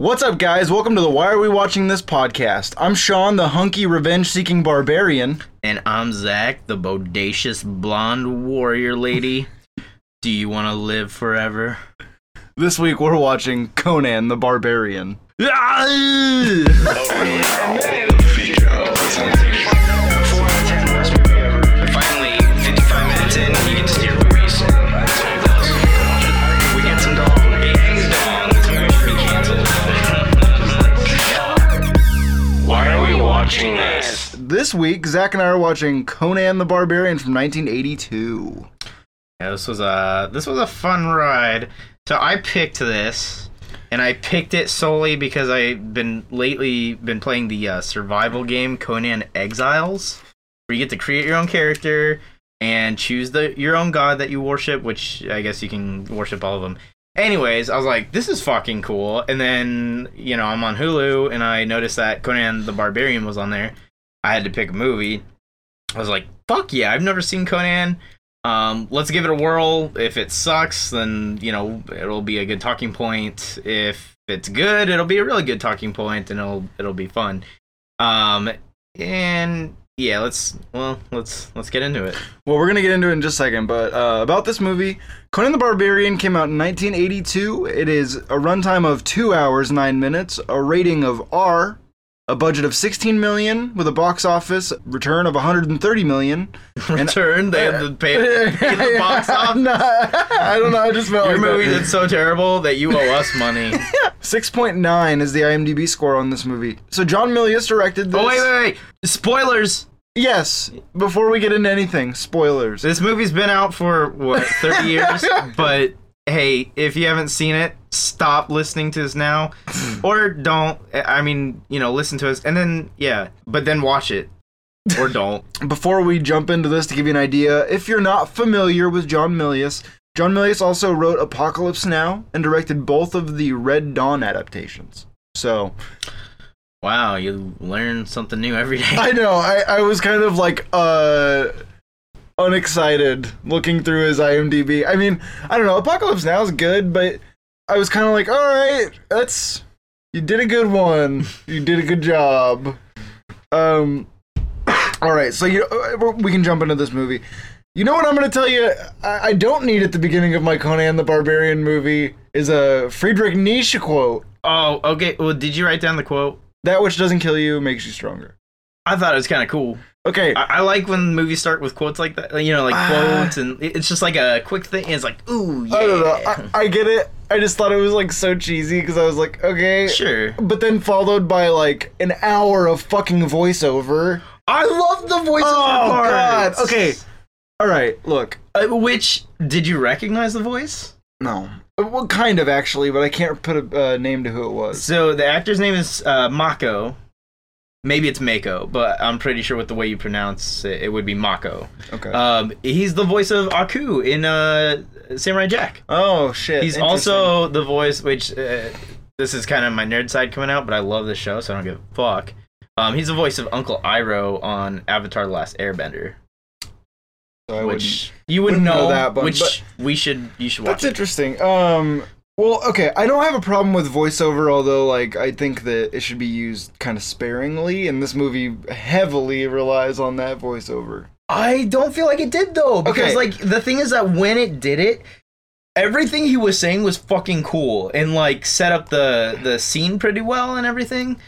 What's up, guys? Welcome to the Why Are We Watching This podcast. I'm Sean, the hunky revenge seeking barbarian. And I'm Zach, the bodacious blonde warrior lady. Do you want to live forever? This week we're watching Conan the Barbarian. Oh, oh, this? Week, Zach and I are watching Conan the Barbarian from 1982. Yeah, this was a this was a fun ride. So I picked this, and I picked it solely because I've been lately been playing the uh, survival game Conan Exiles, where you get to create your own character and choose the your own god that you worship. Which I guess you can worship all of them. Anyways, I was like, this is fucking cool. And then you know I'm on Hulu, and I noticed that Conan the Barbarian was on there. I had to pick a movie. I was like, fuck yeah, I've never seen Conan. Um, let's give it a whirl. If it sucks, then you know it'll be a good talking point. If it's good, it'll be a really good talking point, and it'll it'll be fun. Um, and yeah, let's well let's let's get into it. Well, we're gonna get into it in just a second, but uh, about this movie, Conan the Barbarian came out in 1982. It is a runtime of two hours nine minutes, a rating of R, a budget of 16 million with a box office return of 130 million. Return. They have to pay, uh, pay the box office. not- I don't know. I just felt like. Your like movie did so terrible that you owe us money. 6.9 is the IMDb score on this movie. So John Milius directed this. oh wait, wait, wait! Spoilers. Yes. Before we get into anything, spoilers. This movie's been out for what 30 years, but hey, if you haven't seen it, stop listening to us now or don't. I mean, you know, listen to us and then yeah, but then watch it or don't. Before we jump into this, to give you an idea, if you're not familiar with John Milius, John Milius also wrote Apocalypse Now and directed both of the Red Dawn adaptations. So wow, you learn something new every day. I know I, I was kind of like uh unexcited looking through his IMDb. I mean, I don't know, Apocalypse Now is good, but I was kind of like, all right, that's you did a good one. You did a good job. Um, all right, so you uh, we can jump into this movie. You know what I'm going to tell you? I, I don't need at the beginning of my Conan the Barbarian movie is a Friedrich Nietzsche quote. oh, okay. Well, did you write down the quote? That which doesn't kill you makes you stronger. I thought it was kind of cool. Okay, I, I like when movies start with quotes like that. You know, like Ah. quotes, and it's just like a quick thing. And it's like, ooh, yeah. I don't know. I, I get it. I just thought it was like so cheesy because I was like, okay. sure. But then followed by like an hour of fucking voiceover. I love the voiceover Oh god. Okay. All right. Look. Uh, which did you recognize the voice? No. Well, kind of actually, but I can't put a uh, name to who it was. So the actor's name is uh, Mako. Maybe it's Mako, but I'm pretty sure with the way you pronounce it, it would be Mako. Okay. Um, he's the voice of Aku in uh, Samurai Jack. oh shit. He's also the voice, which uh, this is kind of my nerd side coming out, but I love this show, so I don't give a fuck. Um, he's the voice of Uncle Iroh on Avatar: The Last Airbender, So I which you wouldn't, wouldn't know know, that, but- which but- we should you should That's watch. it. interesting. Um. Well, okay. I don't have a problem with voiceover, although like I think that it should be used kind of sparingly, and this movie heavily relies on that voiceover. I don't feel like it did though, because Okay. like the thing is that when it did it, everything he was saying was fucking cool and like set up the the scene pretty well and everything.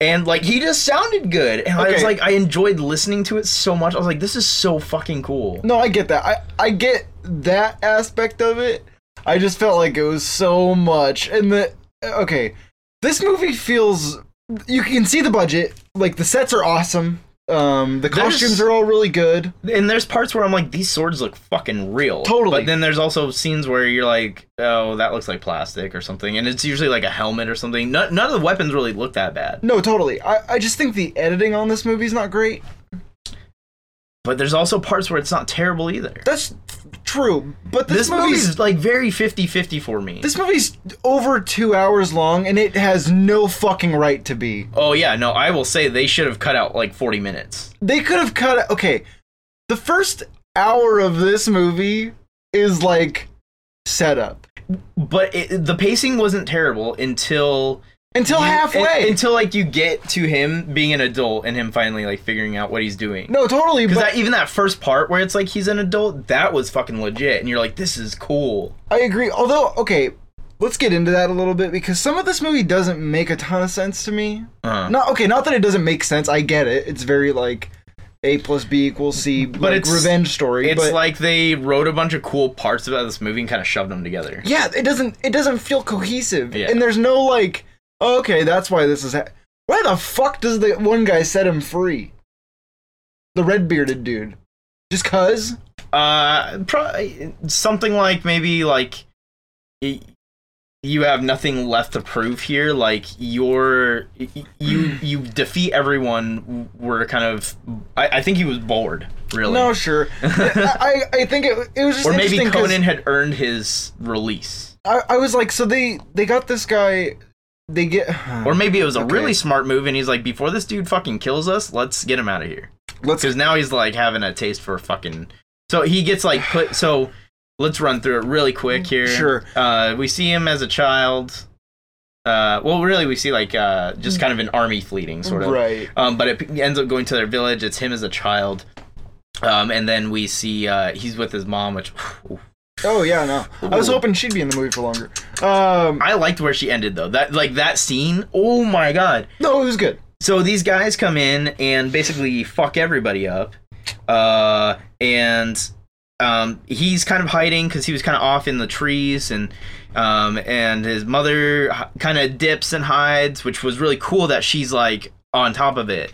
And like he just sounded good, and I was Okay. like, I enjoyed listening to it so much. I was like, this is so fucking cool. No, I get that. I I get that aspect of it. I just felt like it was so much, and the okay, this movie feels. You can see the budget. Like the sets are awesome. Um, the There's- costumes are all really good. And there's parts where I'm like, these swords look fucking real. Totally. But then there's also scenes where you're like, oh, that looks like plastic or something, and it's usually like a helmet or something. None, none of the weapons really look that bad. No, totally. I, I just think the editing on this movie is not great. But there's also parts where it's not terrible either. That's true, but this, This, movie's movie's like very 50-50 for me. this movie's over two hours long, and it has no fucking right to be. oh yeah, no, I will say they should have cut out like 40 minutes. They could have cut. Okay, the first hour of this movie is like setup. But it, the pacing wasn't terrible until until halfway. Un- until like you get to him being an adult and him finally like figuring out what he's doing. no, totally. Because that, even that first part where it's like he's an adult, that was fucking legit, and you're like, this is cool. I agree. Although, okay, let's get into that a little bit because some of this movie doesn't make a ton of sense to me. Uh-huh. Not okay. Not that it doesn't make sense. I get it. It's very like A plus B equals C, but like, it's- revenge story. It's but like they wrote a bunch of cool parts about this movie and kind of shoved them together. yeah, it doesn't. It doesn't feel cohesive, Yeah. and there's no like. Okay, that's why this is. Ha- why the fuck does the one guy set him free? The red bearded dude. Just cause? Uh, pro- something like maybe like you have nothing left to prove here. Like you're you you defeat everyone. We're kind of. I, I think he was bored. Really. No, sure. I, I I think it it was just or maybe Conan had earned his release. I, I was like, so they they got this guy. They get Or maybe it was a Okay. really smart move, and he's like, before this dude fucking kills us, let's get him out of here. let's Because now he's like having a taste for fucking. So he gets like put. So let's run through it really quick here. Sure. Uh, we see him as a child. Uh, well, really, we see like uh, just kind of an army fleeting sort of. right. Um, but it ends up going to their village. It's him as a child. Um, and then we see uh, he's with his mom, which Oh yeah, no. I was hoping she'd be in the movie for longer. Um, I liked where she ended though. That like that scene. Oh my god. no, it was good. So these guys come in and basically fuck everybody up. Uh, and um, he's kind of hiding because he was kind of off in the trees, and um, and his mother kind of dips and hides, which was really cool that she's like on top of it.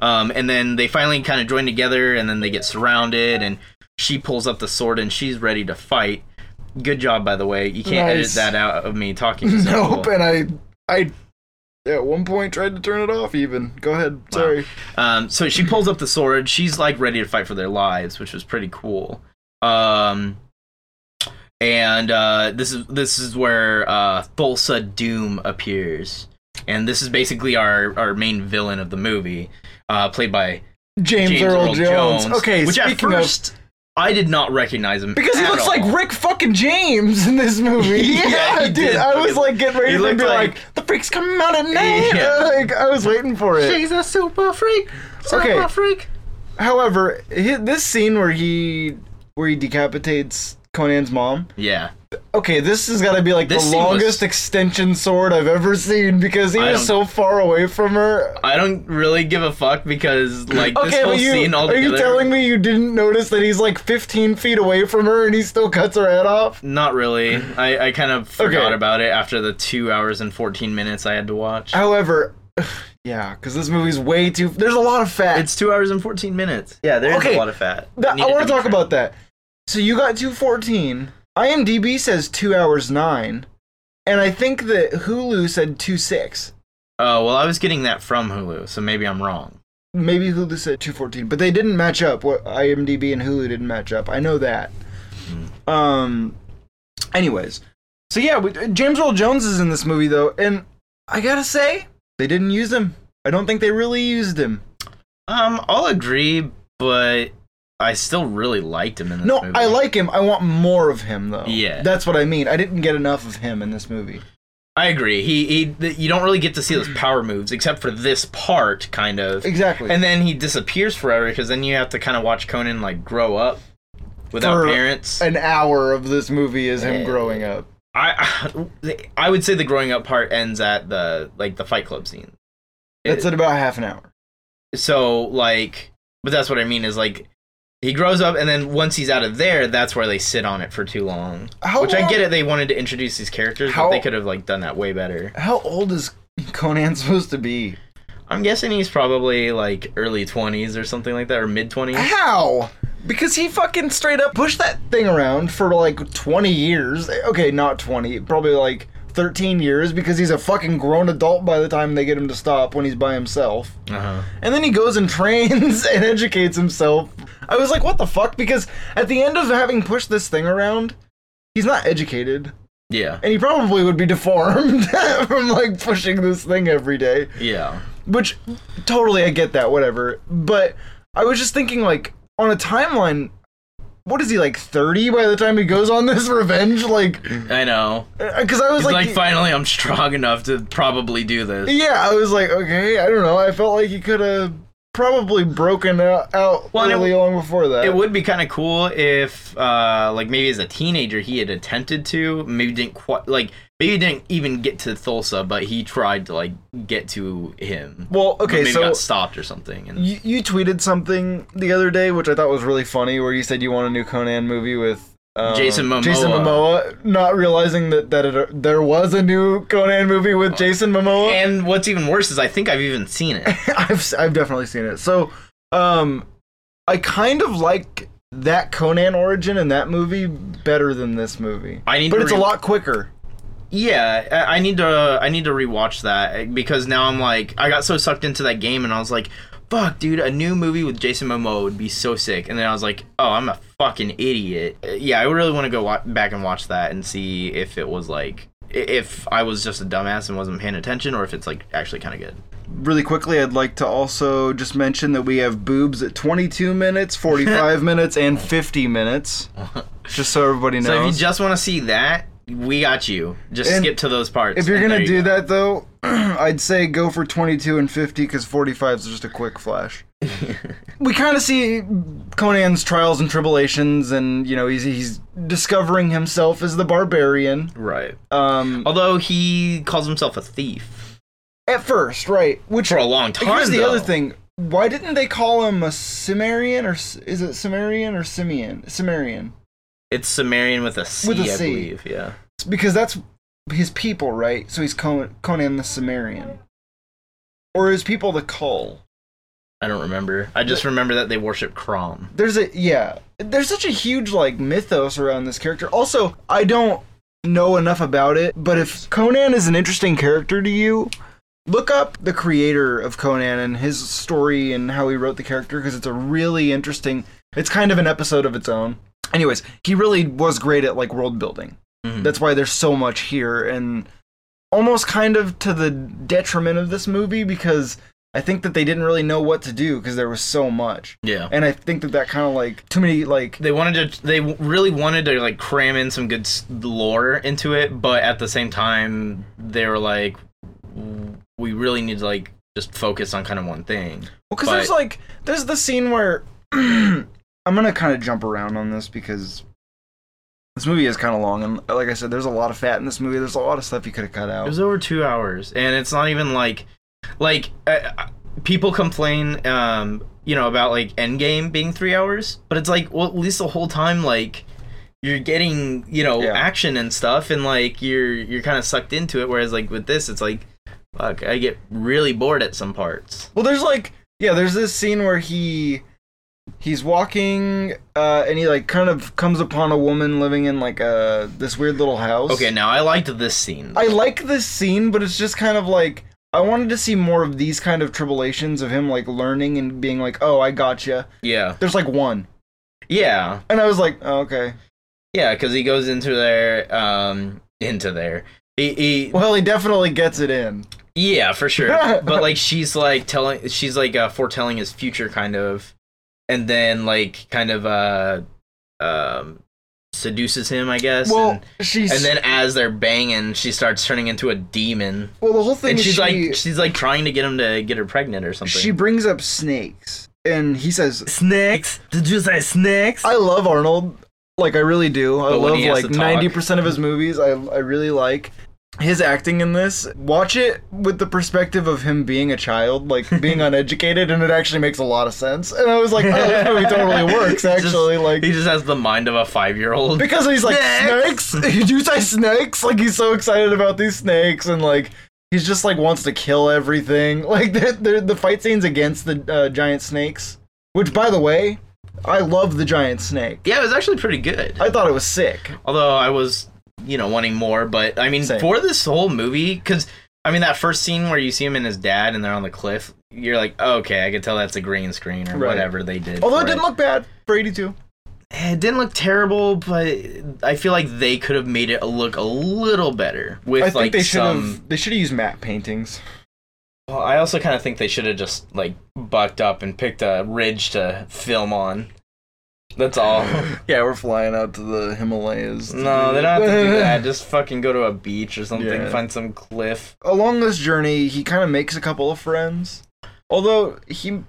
Um, and then they finally kind of join together, and then they get surrounded, and she pulls up the sword and she's ready to fight. Good job, by the way. You can't Nice. edit that out of me talking. So Nope, cool. and I I at one point tried to turn it off. Even go ahead. Sorry. Um, so she pulls up the sword. She's like ready to fight for their lives, which was pretty cool. Um, and uh, this is this is where uh, Thulsa Doom appears, and this is basically our our main villain of the movie, uh, played by James, James Earl, Earl Jones. Okay, which at speaking first I did not recognize him because he looks like. Rick fucking James in this movie. Yeah, yeah, he dude. did I was like getting ready he to be like, like- the freak's coming out at night. Yeah. Like I was waiting for it. She's a super freak. Super Okay. freak. However, hi- this scene where he where he decapitates Conan's mom. Yeah. Okay, this has got to be like This the scene was- longest extension sword I've ever seen because he I was don't- so far away from her. I don't really give a fuck because like this Okay, whole but you scene are altogether. you telling me you didn't notice that he's like 15 feet away from her and he still cuts her head off? Not really. I, I kind of forgot Okay. about it after the two hours and 14 minutes I had to watch. However, yeah, because this movie's way too. There's a lot of fat. It's two hours and 14 minutes. Yeah, there's Okay. a lot of fat. That- I Needed want be to talk about that. So you got 214. IMDb says two hours nine, and I think that Hulu said two six. Oh, well, I was getting that from Hulu, so maybe I'm wrong. Maybe Hulu said 214, but they didn't match up. What IMDb and Hulu didn't match up. I know that. Um. Anyways, so yeah, we, James Earl Jones is in this movie though, and I gotta say they didn't use him. I don't think they really used him. Um, I'll agree, but I still really liked him in this movie. No, movie. I like him. I want more of him though. Yeah. that's what I mean. I didn't get enough of him in this movie. I agree. He, he, you don't really get to see those power moves except for this part, kind of. Exactly. And then he disappears forever because then you have to kind of watch Conan like grow up without For parents. an hour of this movie is him growing up. I I would say the growing up part ends at the like the Fight Club scene. That's at about half an hour. So like, but that's what I mean is like he grows up and then once he's out of there, that's where they sit on it for too long. How Which I long- get it. They wanted to introduce these characters, How- but they could have like done that way better. How old is Conan supposed to be? I'm guessing he's probably like early 20s or something like that, or mid 20s. How? Because he fucking straight up pushed that thing around for like 20 years. Okay, not 20, probably like 13 years because he's a fucking grown adult by the time they get him to stop when he's by himself. Uh-huh. And then he goes and trains and educates himself. I was like, what the fuck? Because at the end of having pushed this thing around, he's not educated. Yeah. And he probably would be deformed from like pushing this thing every day. Yeah. Which totally I get that, whatever. But I was just thinking like on a timeline what is he like 30 by the time he goes on this revenge? Like, I know. because I was like, like, finally, I'm strong enough to probably do this. yeah, I was like, okay, I don't know. I felt like he could have probably broken out, out Well, and it really long before that. It would be kind of cool if, uh, like maybe as a teenager, he had attempted to, maybe didn't quite, like maybe he didn't even get to Thulsa, but he tried to like get to him. well, okay, maybe so got stopped or something. And you, you tweeted something the other day, which I thought was really funny, where you said you want a new Conan movie with. Um, Jason Momoa. Jason Momoa, not realizing that that it, there was a new Conan movie with Jason Momoa. and what's even worse is I think I've even seen it. I've I've definitely seen it. So, um, I kind of like that Conan origin in that movie better than this movie. I need but it's a lot quicker. Yeah, I need to I need to rewatch that because now I'm like I got so sucked into that game and I was like, fuck, dude, a new movie with Jason Momoa would be so sick. And then I was like, oh, I'm a fucking idiot. Uh, Yeah, I really want to go wa- back and watch that and see if it was like if I was just a dumbass and wasn't paying attention or if it's like actually kind of good. Really quickly, I'd like to also just mention that we have boobs at 22 minutes, 45 minutes, and 50 minutes. Just so everybody knows. So if you just want to see that, we got you. Just And skip to those parts. If you're gonna you do go. that though, I'd say go for 22 and 50 because 45 is just a quick flash. we kind of see Conan's trials and tribulations, and you know he's he's discovering himself as the barbarian. right? Um, Although he calls himself a thief at first, right? Which for a long time. here's the though. other thing. Why didn't they call him a Cimmerian or is it Cimmerian or Simeon? Cimmerian. It's Sumerian with a C, With a I C. believe. Yeah. It's because that's his people, right? So he's Con- Conan the Sumerian. Or is people the Cull? I don't remember. I just remember that they worship Crom. There's a yeah. There's such a huge like mythos around this character. Also, I don't know enough about it, but if Conan is an interesting character to you, look up the creator of Conan and his story and how he wrote the character because it's a really interesting. It's kind of an episode of its own. Anyways, he really was great at like world building. Mhm. That's why there's so much here and almost kind of to the detriment of this movie because I think that they didn't really know what to do because there was so much. Yeah. And I think that that kind of like too many like They wanted to. They really wanted to like cram in some good lore into it, but at the same time, they were like, we really need to like just focus on kind of one thing. well because but- there's like there's the scene where I'm gonna kind of jump around on this because this movie is kind of long and like I said, there's a lot of fat in this movie. There's a lot of stuff you could have cut out. It was over two hours, and it's not even like, like uh, uh, people complain, um, you know, about like Endgame being three hours, but it's like, well, at least the whole time, like, you're getting, you know, Yeah. action and stuff, and like you're you're kind of sucked into it. Whereas like with this, it's like, fuck, I get really bored at some parts. Well, there's like yeah, there's this scene where he he's walking uh, and he like kind of comes upon a woman living in like a this weird little house. Okay, now I liked this scene. I like this scene, but it's just kind of like I wanted to see more of these kind of tribulations of him like learning and being like, "Oh, I gotcha." yeah, There's like one, yeah, and I was like, oh, "Okay." yeah, because he goes into there, um, into there. He, he Well, he definitely gets it in. Yeah, for sure. but like she's like telling she's like uh, foretelling his future kind of and then like kind of uh um seduces him, I guess. Well, and, she's and then as they're banging, she starts turning into a demon. well, the whole thing And she's she, like she's like trying to get him to get her pregnant or something. she brings up snakes, and he says, snakes? Did you say snakes? I love Arnold. Like I really do. I But when love like ninety percent of his movies. I I really like his acting in this. Watch it with the perspective of him being a child, like being uneducated, and it actually makes a lot of sense. And I was like, oh, this movie totally works. Actually, like he just has the mind of a five year old. because he's like Snakes! snakes. Did you say snakes? Like he's so excited about these snakes, and like he's just like wants to kill everything. Like the the, the fight scenes against the uh, giant snakes, which by the way, I love the giant snake. Yeah, it was actually pretty good. I thought it was sick. Although I was, you know, wanting more, but I mean, Same. for this whole movie, because I mean, that first scene where you see him and his dad and they're on the cliff, you're like, oh, okay, I can tell that's a green screen or Right. whatever they did. Although it didn't look bad for 82. Eh, it didn't look terrible, but I feel like they could have made it look a little better with I think like they should some. have they should have used matte paintings. Well, I also kind of think they should have just like bucked up and picked a ridge to film on. That's all. Yeah, we're flying out to the Himalayas. no, they don't have to do that. Just fucking go to a beach or something. Yeah. Find some cliff. Along this journey, he kind of makes a couple of friends. Although he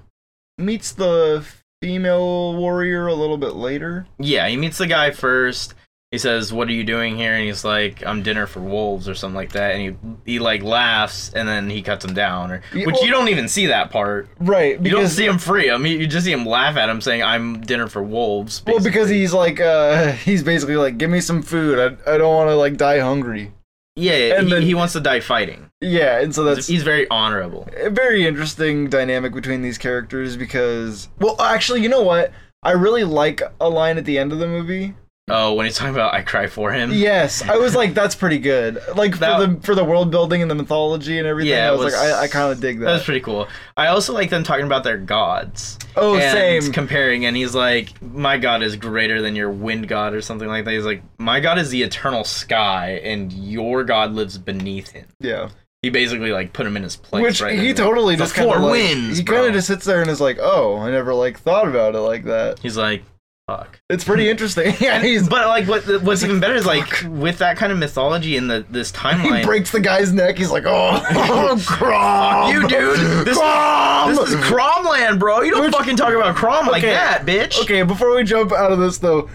meets the female warrior a little bit later. Yeah, he meets the guy first. He says, "What are you doing here?" And he's like, "I'm dinner for wolves" or something like that. And he he like laughs, and then he cuts him down. Or which well- you don't even see that part. Right, You don't see him free him. You you just see him laugh at him, saying, "I'm dinner for wolves." well, because he's like, uh, he's basically like, give me some food. I, I don't want to like die hungry. yeah, and he, then- he wants to die fighting. Yeah, and so that's he's very honorable. a very interesting dynamic between these characters because, well, actually, you know what? I really like a line at the end of the movie. Oh, when he's talking about I cry for him. Yes, I was like, that's pretty good. Like That- for the for the world building and the mythology and everything. Yeah, I was, was- like, I, I kind of dig that. That was pretty cool. I also like them talking about their gods. oh, and same. comparing and he's like my god is greater than your wind god or something like that he's like my god is the eternal sky and your god lives beneath him yeah, he basically like put him in his place which right he totally The just kind of like, winds, he kind of just sits there and is like, oh, I never like thought about it like that. he's like fuck It's pretty interesting. yeah, he's but like what what's even better is like with that kind of mythology in the this timeline. he timeline breaks the guy's neck. He's like, oh, oh Crom, you dude this, Crom! this is Cromland bro you don't fucking talk about Crom like Okay, that bitch Okay, before we jump out of this though,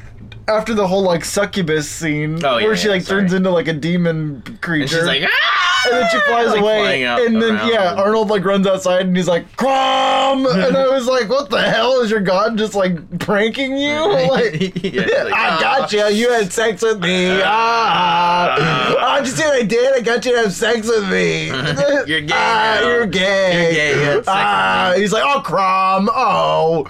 after the whole like succubus scene Oh, yeah, where she yeah, like turns into like a demon creature. and she's like ah! and then she flies Like, away, and then around. yeah, Arnold like runs outside, and he's like, "Crom!" and I was like, "What the hell is your god just like pranking you?" Like, Yeah, like, I "Ah." got you. You had sex with me. Ah, ah, you see what I did? I got you to have sex with me. You're gay Ah, now. you're gay. You're gay. You had sex with ah, he's like, "Oh, Crom. Oh."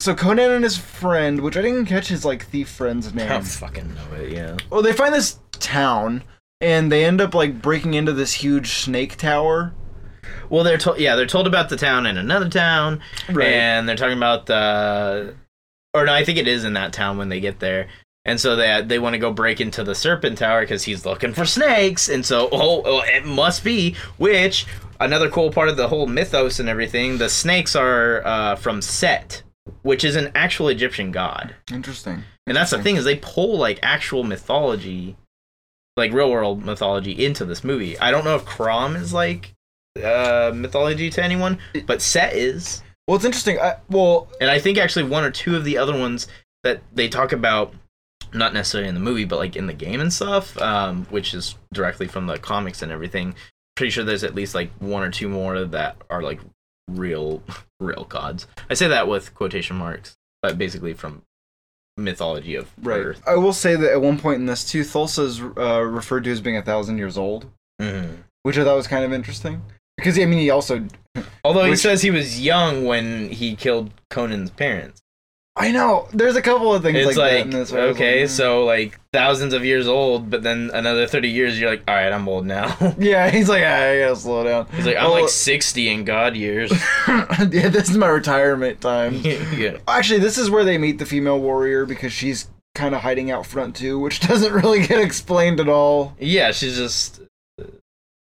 So Conan and his friend, which I didn't catch his like thief friend's name. I don't fucking know it yeah Well, they find this town and they end up like breaking into this huge snake tower. Well, they're told. Yeah, they're told about the town in another town, Right. and they're talking about the. Or no, I think it is in that town when they get there, and so they they want to go break into the serpent tower because he's looking for snakes, and so oh, oh, it must be which another cool part of the whole mythos and everything. The snakes are uh, from Set, which is an actual Egyptian god, Interesting. and that's the thing is they pull like actual mythology, like real world mythology into this movie. I don't know if Crom is like uh mythology to anyone, but Set is. Well, it's interesting. I, well, And I think actually one or two of the other ones that they talk about not necessarily in the movie, but like in the game and stuff, um, which is directly from the comics and everything. Pretty sure there's at least like one or two more that are like real real gods. I say that with quotation marks, but basically from mythology of right. Earth. I will say that at one point in this too, Thulsa is uh, referred to as being a thousand years old, Mhm. which I thought was kind of interesting. Because I mean, he also Although he says he was young when he killed Conan's parents. I know there's a couple of things It's like, that in this. where I was okay, like, mm. so like thousands of years old, but then another 30 years, you're like, all right, I'm old now. yeah, he's like, ah, I gotta slow down. He's like, I'm Oh, like 60 in God years. yeah, this is my retirement time. yeah. Actually, this is where they meet the female warrior because she's kind of hiding out front too, which doesn't really get explained at all. Yeah, she's just.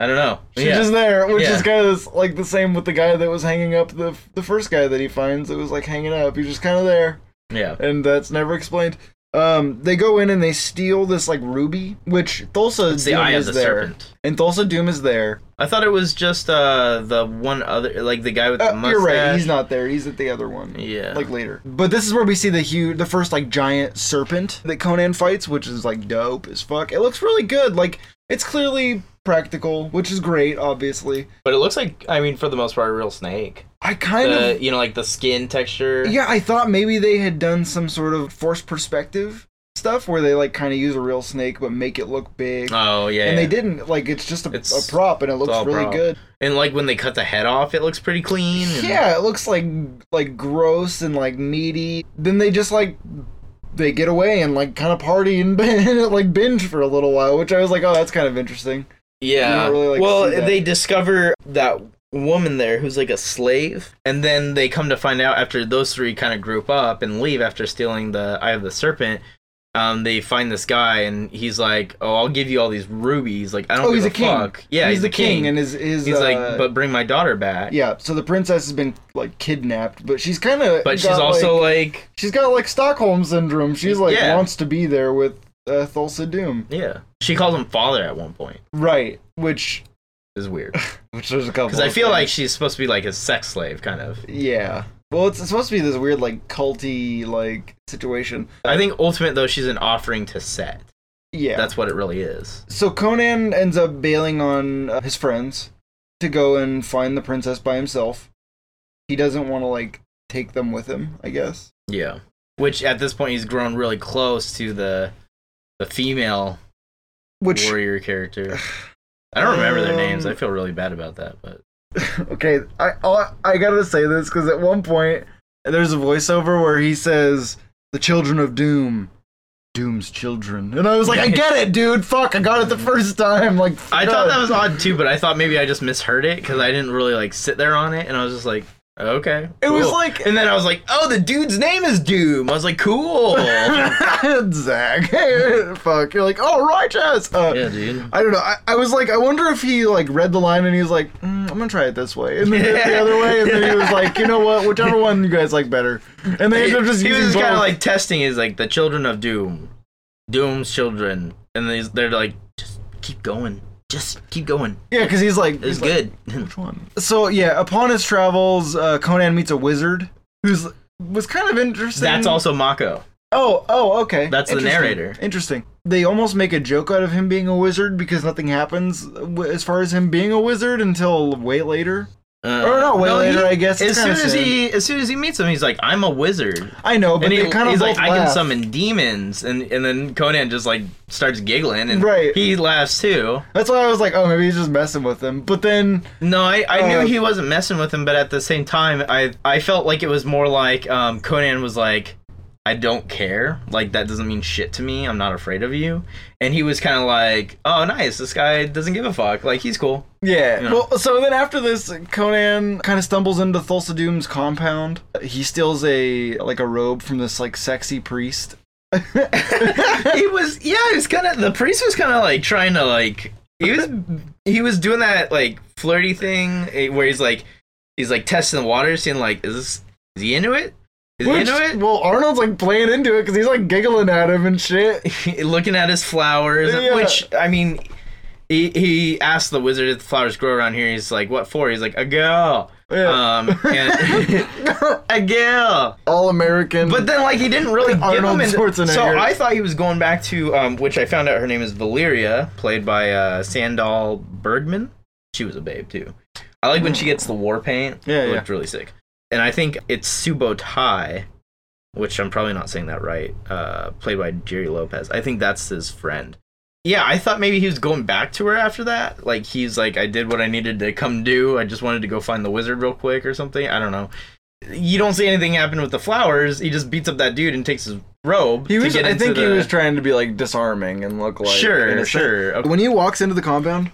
I don't know. She's yeah. just there, which Yeah. is kind of like the same with the guy that was hanging up the the first guy that he finds that was like hanging up. He's just kind of there, yeah. and that's never explained. Um, they go in and they steal this like ruby, which Thulsa It's the Doom of is the there, serpent. and Thulsa Doom is there. I thought it was just uh the one other, like the guy with the Uh, mustache. you're right, he's not there. He's at the other one. Yeah. like later. But this is where we see the huge, the first like giant serpent that Conan fights, which is like dope as fuck. It looks really good. Like it's clearly practical, which is great, obviously. But it looks like, I mean, for the most part, a real snake. I kind The, of you know, like the skin texture. yeah, I thought maybe they had done some sort of forced perspective stuff where they like kind of use a real snake but make it look big. Oh, yeah. and yeah. they didn't like it's just a, It's- a prop and it looks really prop. good. And like when they cut the head off, it looks pretty clean. and- Yeah, it looks like like gross and like meaty. Then they just like they get away and like kind of party and like binge for a little while, which I was like, oh, that's kind of interesting. Yeah. Really, like, well, they discover that woman there who's like a slave, and then they come to find out after those three kind of group up and leave after stealing the eye of the serpent. Um, they find this guy and he's like, "Oh, I'll give you all these rubies." Like, I don't. Oh, he's a king. Fuck. Yeah, he's, the king, and his his. he's uh, like, "But bring my daughter back." yeah. So the princess has been like kidnapped, but she's kind of. But she's also like, she's got like Stockholm syndrome. She's like Yeah. wants to be there with uh, Thulsa Doom. yeah, she calls him father at one point. Right. Which Is weird which there's a couple. because I feel like she's supposed to be like a sex slave, kind of. yeah. Well, it's, supposed to be this weird like culty like situation. I think ultimate though, she's an offering to Set. Yeah. That's what it really is. So Conan ends up bailing on uh, his friends to go and find the princess by himself. He doesn't want to like take them with him, I guess. Yeah. Which at this point he's grown really close to the the female Which warrior character. I don't remember their names. Um, I feel really bad about that, but okay, I I I gotta say this because at one point there's a voiceover where he says, "The children of doom." Doom's children, and I was like, I get it, dude. Fuck, I got it the first time. Like, I God. thought that was odd too. But I thought maybe I just misheard it because I didn't really like sit there on it, and I was just like, okay. It was like- and then I was like, oh, the dude's name is Doom. I was like, cool. yeah, Zach. Fuck, you're like, oh, righteous. Uh, dude. I don't know. I, I was like, I wonder if he like read the line and he was like, mm, I'm gonna try it this way, and then did it the other way, and then he was like, you know what, whichever one you guys like better, and they He, ended up just he using was kind of like testing is like the children of Doom, Doom's children, and these, they're like, just keep going, just keep going. yeah, because he's like, It's he's like, good. Which one? So yeah, upon his travels, uh, Conan meets a wizard who's was kind of interesting. That's also Mako. Oh, oh, okay. That's the narrator. Interesting. They almost make a joke out of him being a wizard because nothing happens as far as him being a wizard until way later. Uh, Or no, way later, I guess. As soon as sad. he, as soon as he meets him, he's like, "I'm a wizard," I know, but he, kind of he's like, "I can summon demons," and and then Conan just like starts giggling, and Right. he laughs too. That's why I was like, oh, maybe he's just messing with him. But then, No, I, I Uh, knew he wasn't messing with him, but at the same time, I I felt like it was more like um, Conan was like, I don't care. Like that doesn't mean shit to me. I'm not afraid of you. And he was kind of like, oh, nice. This guy doesn't give a fuck. Like he's cool. yeah. Yeah. Well, so then after this, Conan kind of stumbles into Thulsa Doom's compound. He steals a like a robe from this like sexy priest. he was yeah. He was kind of the priest was kind of like trying to like he was he was doing that like flirty thing eh, where he's like he's like testing the water, seeing like is this is he into it? Which, into it? well, Arnold's like playing into it because he's like giggling at him and shit. looking at his flowers, Yeah. which I mean, he he asked the wizard if the flowers grow around here. He's like, "What for?" He's like, "A girl." Yeah. Um, and a girl. All American. But then, like, he didn't really give Arnold him. Into, Schwarzenegger. so I thought he was going back to, um, which I found out her name is Valeria, played by uh, Sandahl Bergman. She was a babe too. I like when she gets the war paint. Yeah, it yeah. looked really sick. And I think it's Subotai, which I'm probably not saying that right. Uh, played by Gerry Lopez. I think that's his friend. Yeah, I thought maybe he was going back to her after that. Like he's like, I did what I needed to come do. I just wanted to go find the wizard real quick or something. I don't know. You don't see anything happen with the flowers. He just beats up that dude and takes his robe. he was. I think he was trying to be like disarming and look like sure, innocent. sure. Okay. When he walks into the compound,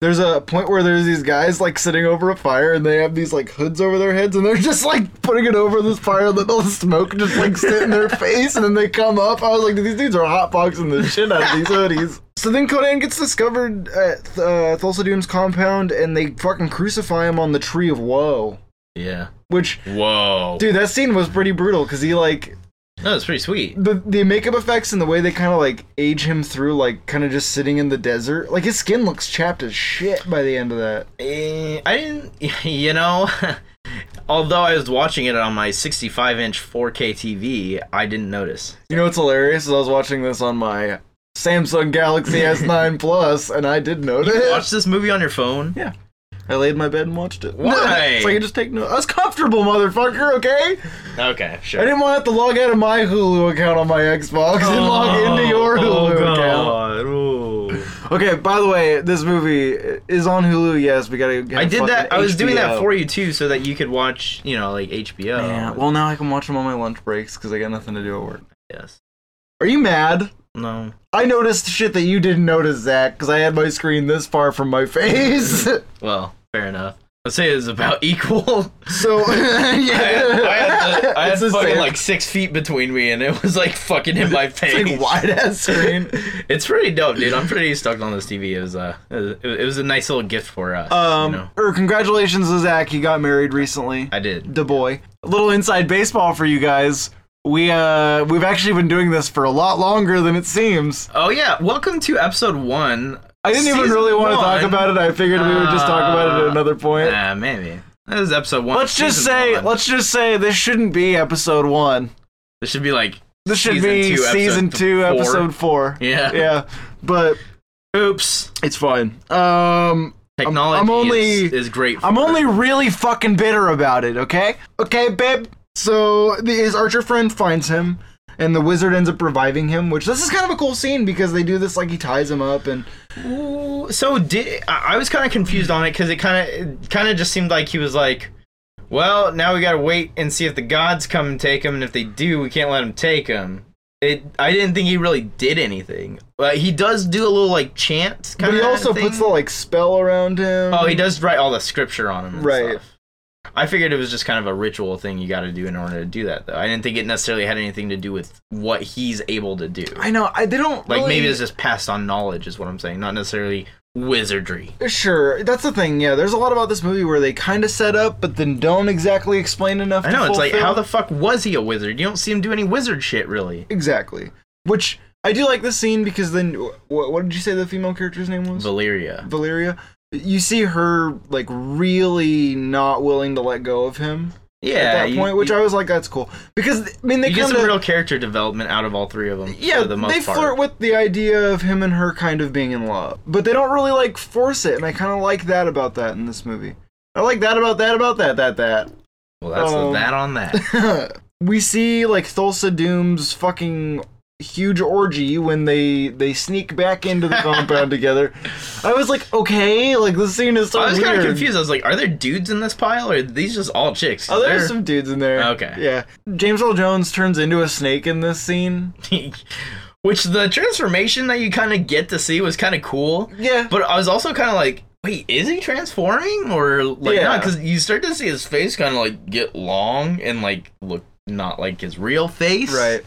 there's a point where there's these guys like sitting over a fire and they have these like hoods over their heads and they're just like putting it over this fire and then all the smoke just like sit in their face and then they come up. I was like, these dudes are hotboxing the shit out of these hoodies. So then Conan gets discovered at uh, Thulsa Doom's compound and they fucking crucify him on the Tree of Woe. Yeah. Which, Whoa. dude, that scene was pretty brutal because he like No, it's pretty sweet. the the makeup effects and the way they kind of like age him through like kind of just sitting in the desert like his skin looks chapped as shit by the end of that Eh, I didn't, you know, although I was watching it on my 65 inch 4K TV, I didn't notice. you know what's hilarious is i was watching this on my samsung galaxy s9 plus and i did notice You Watch this movie on your phone. yeah i laid in my bed and watched it Why? so i could just take no i was comfortable motherfucker okay Okay, Sure. i didn't want to have to log out of my hulu account on my xbox and oh, log into your oh, hulu account account. okay by the way this movie is on hulu yes we gotta Get I did that. I was doing that for you too, so that you could watch, you know, like HBO. Yeah, well now I can watch them on my lunch breaks because I got nothing to do at work. yes. Are you mad? No. I noticed shit that you didn't notice, Zach, because I had my screen this far from my face. Well, fair enough. I'd say it was about equal. So yeah, I had, I had, the, I had fucking same. like six feet between me, and it was like fucking in my face. It's like wide ass screen. It's pretty dope, dude. I'm pretty stoked on this TV. It was uh, it was, it was a nice little gift for us. Um, you know? or congratulations to Zach. He got married recently. I did. the boy. A little inside baseball for you guys. We uh we've actually been doing this for a lot longer than it seems. Oh yeah, welcome to episode one. I didn't even really want to talk one. about it. I figured we would just talk about it at Uh, another point. Nah, maybe. That was episode one. let's just say one. let's just say this shouldn't be episode 1. This should be like. This should Season be two, episode season 2 four. episode 4. Yeah. Yeah. But Oops. it's fine. Um Technology I'm only- is, is great. I'm only really fucking bitter about it, okay? Okay, babe. So the, his archer friend finds him, and the wizard ends up reviving him. Which this is kind of a cool scene because they do this like he ties him up, and Ooh, So did I was kind of confused on it because it kind of kind of just seemed like he was like, well, now we gotta wait and see if the gods come and take him, and if they do, we can't let him take him. It. I didn't think he really did anything. But he does do a little like chant. but he also puts the like spell around him. Oh, he does write all the scripture on him. And Right. Stuff. I figured it was just kind of a ritual thing you got to do in order to do that, though. I didn't think it necessarily had anything to do with what he's able to do. I know. I they don't Like maybe it's just passed on knowledge, is what I'm saying, not necessarily wizardry. Sure, that's the thing. Yeah, there's a lot about this movie where they kind of set up, but then don't exactly explain enough. I know it's like how the fuck was he a wizard? You don't see him do any wizard shit, really. exactly. Which I do like this scene because then what, what did you say the female character's name was? Valeria. Valeria. You see her like really not willing to let go of him Yeah, at that you- point, which you, I was like, that's cool because I mean they you get some real character development out of all three of them. yeah for the most they part. flirt with the idea of him and her kind of being in love, but they don't really like force it, and I kind of like that about that in this movie. I like that about that about that that that. well, that's the um, that on that. we see like Thulsa Doom's fucking huge orgy when they they sneak back into the compound together. I was like, okay, like this scene is so I was kind of confused. I was like, are there dudes in this pile, or are these just all chicks? Oh, there's some dudes in there. Okay. Yeah. James Earl Jones turns into a snake in this scene. Which the transformation that you kind of get to see was kind of cool. Yeah. But I was also kind of like, wait, is he transforming or like Yeah. not? Because you start to see his face kind of like get long and like look not like his real face. Right.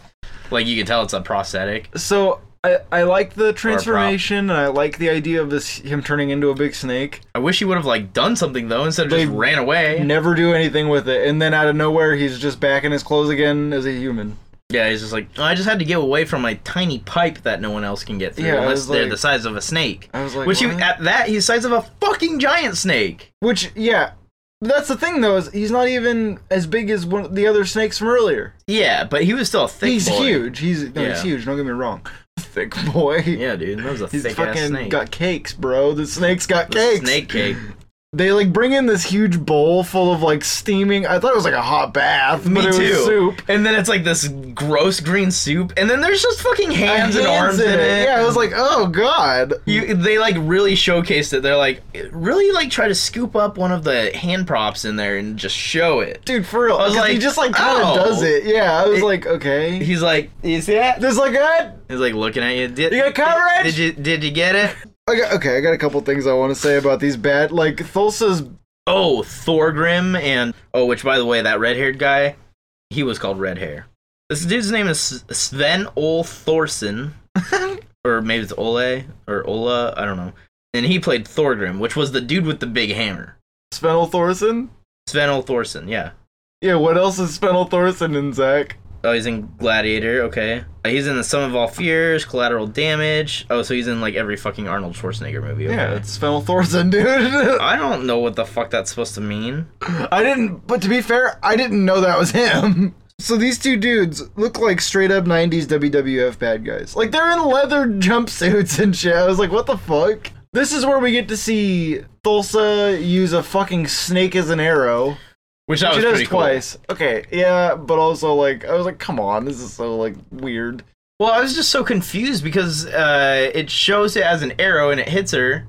Like you can tell it's a prosthetic. So I, I like the transformation and I like the idea of this him turning into a big snake. I wish he would have like done something though instead of just They ran away. Never do anything with it. And then out of nowhere he's just back in his clothes again as a human. Yeah, he's just like, "Oh, I just had to get away from my tiny pipe that no one else can get through Yeah, I unless was they're like- the size of a snake. I was like Which he, what? at that he's the size of a fucking giant snake. Which yeah. That's the thing though, is he's not even as big as one of the other snakes from earlier. Yeah, but he was still a thick he's boy. huge. He's no, Yeah. he's huge, don't get me wrong. Thick boy. Yeah, dude, that was a He's thick ass fucking snake. got cakes, bro. The snake's got The cakes. Snake cake. They like bring in this huge bowl full of like steaming. I thought it was like a hot bath, Me but it too. was soup. And then it's like this gross green soup, and then there's just fucking hands, and arms in it. Yeah, I was like, oh god. You, they like really showcased it. They're like really like try to scoop up one of the hand props in there and just show it. Dude, for real. I was 'cause he just like kind of oh. does it. Yeah, I was It- like, okay. He's like, you see that? This like good. He's like looking at you. Did, You got coverage? Did you did you get it? I got, okay, I got a couple things I want to say about these bad. Like Thulsa's. Oh, Thorgrim and oh, which by the way, that red haired guy, he was called Red Hair. This dude's name is Sven Ol Thorsen, or maybe it's Ole or Ola, I don't know. And he played Thorgrim, which was the dude with the big hammer. Thorsen. Sven Ol Thorsen, yeah. Yeah, what else is Svenel Thorsen in Zach? Oh, he's in Gladiator. Okay, Uh, he's in the Sum of All Fears, Collateral Damage. Oh, so he's in like every fucking Arnold Schwarzenegger movie. Okay. Yeah, it's Svenel Thorsen, dude. I don't know what the fuck that's supposed to mean. I didn't, but to be fair, I didn't know that was him. So these two dudes look like straight up 90s WWF bad guys. Like they're in leather jumpsuits and shit. I was like, what the fuck? This is where we get to see Thulsa use a fucking snake as an arrow. Which that She was does pretty cool. twice. Okay, yeah, but also like I was like, come on, this is so like weird. Well, I was just so confused because uh, it shows it as an arrow and it hits her,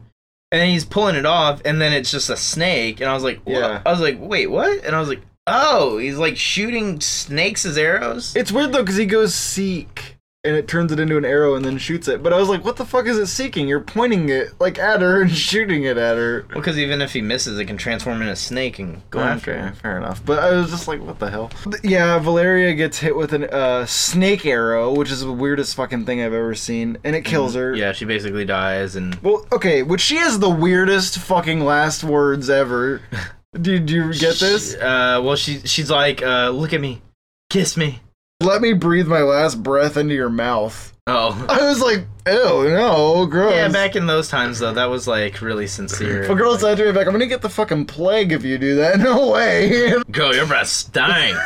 and then he's pulling it off, and then it's just a snake, and I was like, what? Yeah. I was like, wait, what? And I was like, oh, he's like shooting snakes as arrows. It's weird though because he goes seek. And it turns it into an arrow and then shoots it. But I was like, what the fuck is it seeking? You're pointing it like at her and shooting it at her. Well, because even if he misses, it can transform into a snake and go after him. fair enough. But I was just like, what the hell? Yeah, Valeria gets hit with a uh, snake arrow, which is the weirdest fucking thing I've ever seen, and it kills her. Mm-hmm. Yeah, she basically dies, and Well, okay, which she has the weirdest fucking last words ever. Did you get this? Uh, well, she she's like, uh, look at me, kiss me. Let me breathe my last breath into your mouth. Oh. I was like, ew, no, gross. Yeah, back in those times though, that was like really sincere. If a girl said to me, like, I'm gonna get the fucking plague if you do that. No way. Girl, your breath stank.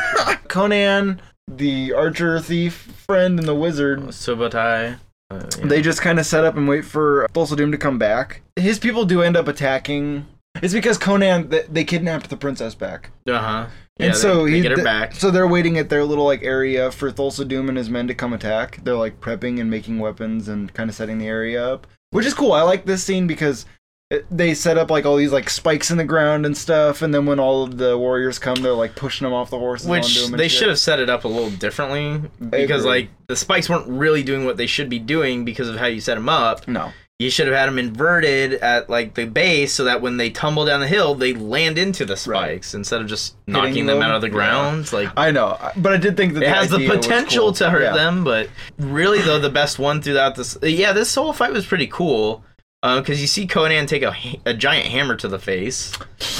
Conan, the archer thief friend, and the wizard Subotai. Uh, yeah. They just kind of set up and wait for Thulsa Doom to come back. His people do end up attacking. It's because Conan they kidnapped the princess back, Uh huh. And so they, he get her back. So they're waiting at their little like area for Thulsa Doom and his men to come attack. They're like prepping and making weapons and kind of setting the area up, which is cool. I like this scene because. It, they set up like all these like spikes in the ground and stuff, and then when all of the warriors come, they're like pushing them off the horses. onto Which they shit. should have set it up a little differently because like the spikes weren't really doing what they should be doing because of how you set them up. No, You should have had them inverted at like the base so that when they tumble down the hill, they land into the spikes instead of just knocking them them? out of the Yeah. ground. Like I know, but I did think that it has the idea was potential cool. to hurt Yeah. them, but really though the best one throughout this, yeah, this whole fight was pretty cool because you see Conan take a, a giant hammer to the face,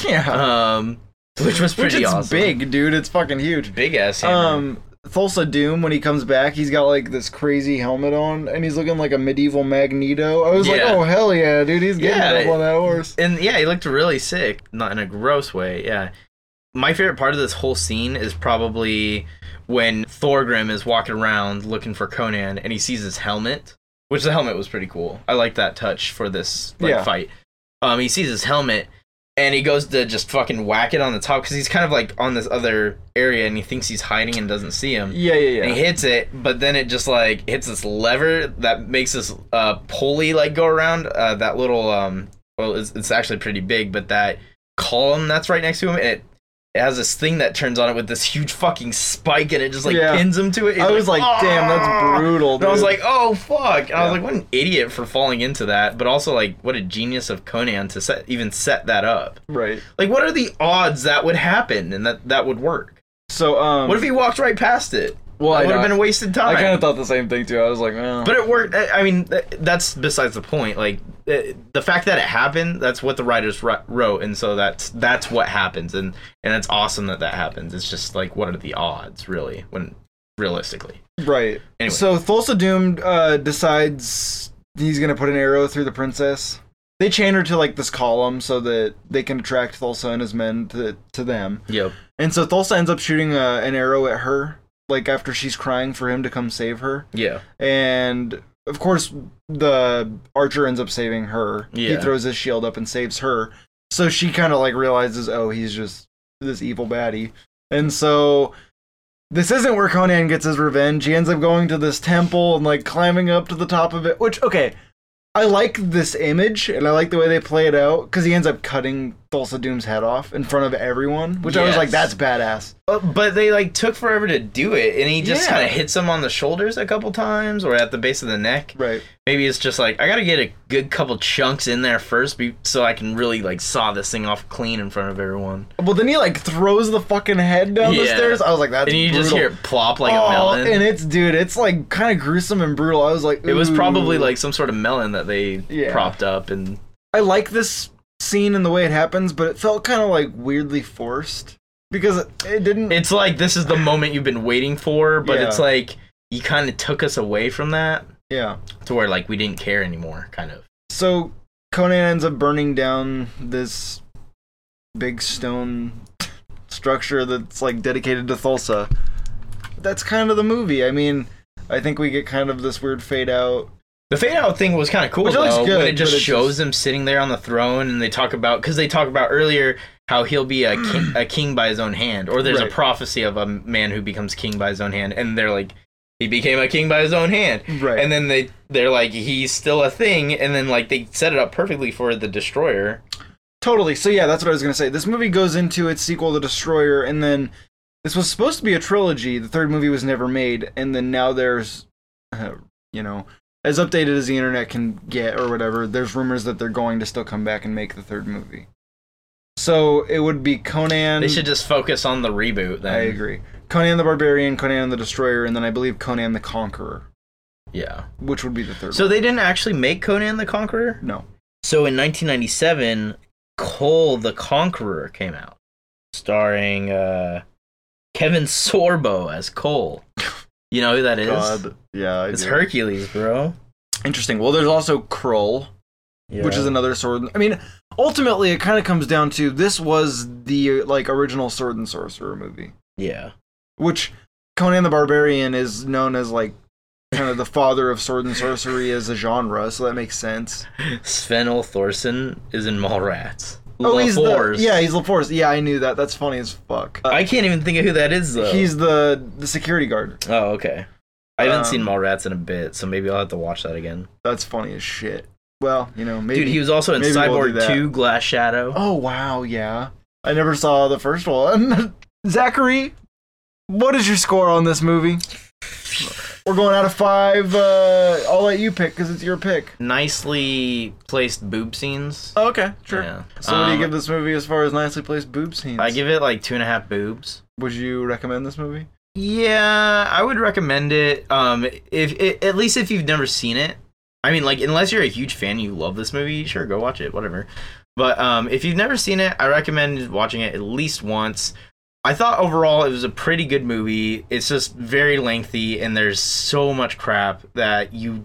Yeah. um, which was Which pretty is awesome. big, dude. It's fucking huge. big ass hammer. Um, Thulsa Doom, when he comes back, he's got like this crazy helmet on, and he's looking like a medieval Magneto. I was like, oh hell yeah, dude, he's getting Yeah. up on that horse. and yeah, he looked really sick, not in a gross way. Yeah, my favorite part of this whole scene is probably when Thorgrim is walking around looking for Conan, and he sees his helmet, which the helmet was pretty cool. I like that touch for this like Yeah. fight. Um, he sees his helmet. And he goes to just fucking whack it on the top because he's kind of like on this other area and he thinks he's hiding and doesn't see him. Yeah, yeah, yeah. And he hits it, but then it just like hits this lever that makes this uh pulley like go around. Uh, that little um, well, it's, it's actually pretty big, but that column that's right next to him, it it has this thing that turns on it with this huge fucking spike, and it just like Yeah. pins him to it. He's I was like, damn, "Ah!" that's brutal. And I was like, oh fuck! And I was like, what an idiot for falling into that, but also like, what a genius of Conan to set even set that up. right. Like, what are the odds that would happen and that that would work? So, um, What if he walked right past it? Well, that would have been a wasted time. I kind of thought the same thing too. I was like. But it worked. I I mean, that's besides the point. Like the fact that it happened, that's what the writers wrote, and so that's that's what happens, and and it's awesome that that happens. It's just like, what are the odds, really, when realistically? right. Anyway. So Thulsa Doom uh, decides he's gonna put an arrow through the princess. They chain her to like this column so that they can attract Thulsa and his men to to them. Yep. And so Thulsa ends up shooting uh, an arrow at her, like after she's crying for him to come save her. Yeah. And of course, the archer ends up saving her. Yeah. He throws his shield up and saves her. So she kind of like realizes, oh, he's just this evil baddie. And so this isn't where Conan gets his revenge. He ends up going to this temple and like climbing up to the top of it. Which, okay, I like this image and I like the way they play it out because he ends up cutting Thulsa Doom's head off in front of everyone, which I was like, that's badass. Uh, but they like took forever to do it, and he just Yeah. kind of hits him on the shoulders a couple times or at the base of the neck. Right. Maybe it's just like I gotta get a good couple chunks in there first, be- so I can really like saw this thing off clean in front of everyone. Well, then he like throws the fucking head down the stairs. I was like, that's and you just hear it plop like a Oh, melon. and it's dude, it's like kind of gruesome and brutal. I was like, It was probably like some sort of melon that they Yeah. propped up, and I like this scene and the way it happens, but it felt kind of like weirdly forced because it, didn't. it's like this is the moment you've been waiting for, but Yeah. it's like you kind of took us away from that yeah. to where like we didn't care anymore, kind of. So Conan ends up burning down this big stone structure that's like dedicated to Thulsa. That's kind of the movie. I mean, I think we get kind of this weird fade out. The fade out thing was kind of cool Which though. looks when it just shows just- him sitting there on the throne, and they talk about because they talk about earlier how he'll be a king, a king by his own hand, or there's Right. a prophecy of a man who becomes king by his own hand, and they're like, he became a king by his own hand, Right. and then they they're like, he's still a thing, and then like they set it up perfectly for the destroyer. Totally. So yeah, that's what I was gonna say. This movie goes into its sequel, The Destroyer, and then this was supposed to be a trilogy. The third movie was never made, and then now there's uh, you know, as updated as the internet can get or whatever, there's rumors that they're going to still come back and make the third movie. So it would be Conan. They should just focus on the reboot. Then I agree. Conan the Barbarian, Conan the Destroyer, and then I believe Conan the Conqueror, Yeah. which would be the third. So one. they didn't actually make Conan the Conqueror. no. So in 1997, Kull the Conqueror came out, starring uh, Kevin Sorbo as Kull. You know who that is? God, yeah, I It's do. Hercules, bro. Interesting. Well, there's also Krull, which is another sword. I mean, ultimately, it kind of comes down to this was the like original sword and sorcerer movie, yeah. which Conan the Barbarian is known as like kind of the father of sword and sorcery as a genre, so that makes sense. Sven Thorsen is in Mallrats. Oh, he's the yeah, he's LaForce. Yeah, I knew that. That's funny as fuck. Uh, I can't even think of who that is though. he's the the security guard. Oh, okay. I haven't Um, seen Mallrats in a bit, so maybe I'll have to watch that again. That's funny as shit. Well, you know, maybe. Dude, he was also in maybe we'll Cyborg 2 Glass Shadow. Oh wow, yeah. I never saw the first one. Zachary, what is your score on this movie? We're going out of five. Uh, I'll let you pick because it's your pick. Nicely placed boob scenes. Oh, okay, sure. Yeah. So, what do you Um, give this movie as far as nicely placed boob scenes? I give it like two and a half boobs. Would you recommend this movie? Yeah, I would recommend it. Um, if it, at least if you've never seen it. I mean, like unless you're a huge fan, you love this movie, sure, go watch it, whatever. But um, if you've never seen it, I recommend watching it at least once. I thought overall it was a pretty good movie. It's just very lengthy, and there's so much crap that you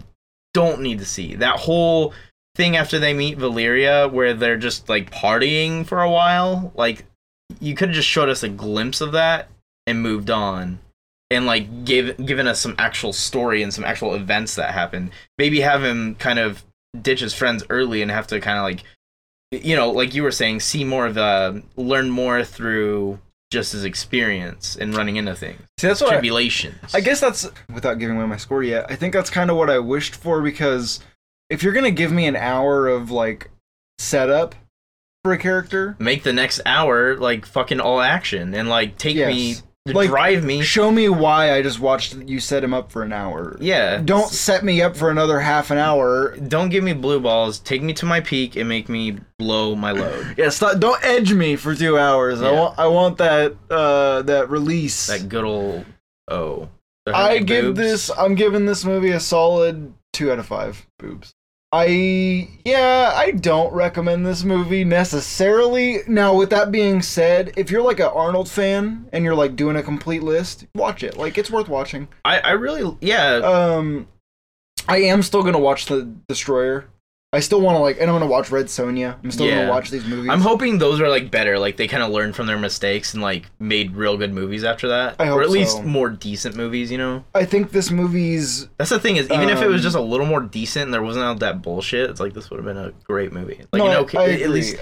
don't need to see. That whole thing after they meet Valeria, where they're just like partying for a while, like you could have just showed us a glimpse of that and moved on and like gave given us some actual story and some actual events that happened maybe have him kind of ditch his friends early and have to kind of like you know like you were saying see more of the learn more through just his experience and running into things See, that's what I, tribulations I guess that's without giving away my score yet. I think that's kind of what I wished for because if you're gonna give me an hour of like setup for a character, make the next hour like fucking all action and like take me Yes. Like, drive me show me why I just watched you set him up for an hour. yeah Don't set me up for another half an hour. don't give me blue balls take me to my peak and make me blow my load Yeah, stop, don't edge me for two hours. I want I want that uh that release. that good old oh I give boobs. this I'm giving this movie a solid two out of five boobs. I yeah, I don't recommend this movie necessarily. Now, with that being said, if you're like an Arnold fan and you're like doing a complete list, watch it. Like it's worth watching. I, I really yeah Um, I am still gonna watch the Destroyer. I still want to like, and I'm gonna watch Red Sonja. I'm still Yeah. gonna watch these movies. I'm hoping those are like better like they kind of learned from their mistakes and like made real good movies after that I hope or at least more decent movies you know I think this movie's that's the thing is even if it was Um, just a little more decent and there wasn't all that bullshit it's like this would have been a great movie like no, you know I at agree. least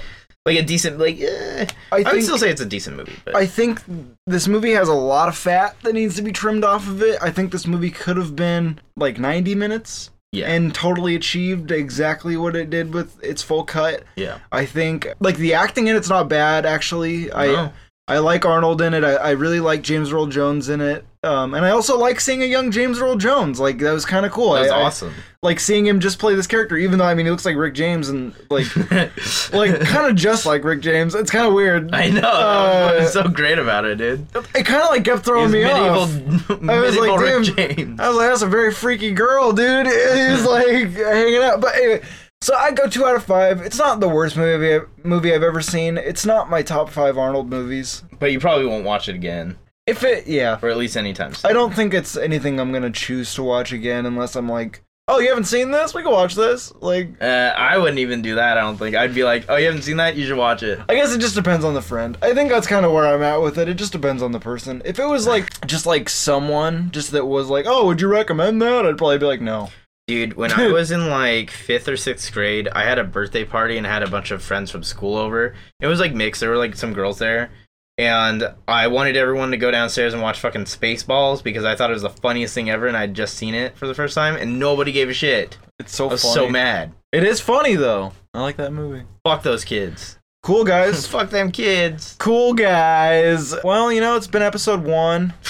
like a decent like eh, I I, think would still say it's a decent movie but I think this movie has a lot of fat that needs to be trimmed off of it. I think this movie could have been like 90 minutes yeah and totally achieved exactly what it did with its full cut. yeah I think like the acting in it's not bad actually. I No. I like Arnold in it. I, I really like James Earl Jones in it. Um, and I also like seeing a young James Earl Jones. Like that was kind of cool. that was I, I- awesome like seeing him just play this character, even though I mean he looks like Rick James and like like kind of just like Rick James. It's kind of weird. I know Uh, what's so great about it dude It kind of like kept throwing me medieval, off. I was like, Rick James. I was like, that's a very freaky girl, dude. He's like hanging out. But anyway, so I go two out of five. It's not the worst movie movie I've ever seen. It's not my top five Arnold movies. but you probably won't watch it again, If it, yeah, or at least anytime soon. I don't think it's anything I'm gonna choose to watch again unless I'm like, oh, you haven't seen this? We can watch this. Like, Uh, I wouldn't even do that. I don't think. I'd be like, "Oh, you haven't seen that? You should watch it." I guess it just depends on the friend. I think that's kind of where I'm at with it. It just depends on the person. If it was like just like someone just that was like, oh, would you recommend that? I'd probably be like, no. Dude, when I was in like fifth or sixth grade, I had a birthday party and had a bunch of friends from school over. It was like mixed. There were like some girls there, and I wanted everyone to go downstairs and watch fucking Spaceballs because I thought it was the funniest thing ever, and I'd just seen it for the first time, and nobody gave a shit. It's so I was funny. so mad. It is funny though. I like that movie. Fuck those kids. Cool guys. Fuck them kids. cool guys. Well, you know, it's been episode one.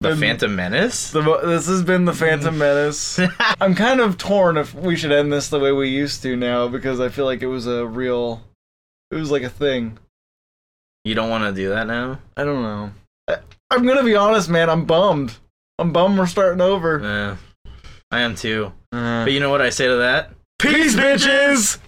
The And Phantom Menace. the this has been the Phantom Menace. I'm kind of torn if we should end this the way we used to now because I feel like it was a real, it was like a thing. you don't want to do that now. I don't know. I, I'm gonna be honest, man. I'm bummed. I'm bummed we're starting over. Yeah, I am too. Uh, But you know what I say to that? Peace, bitches.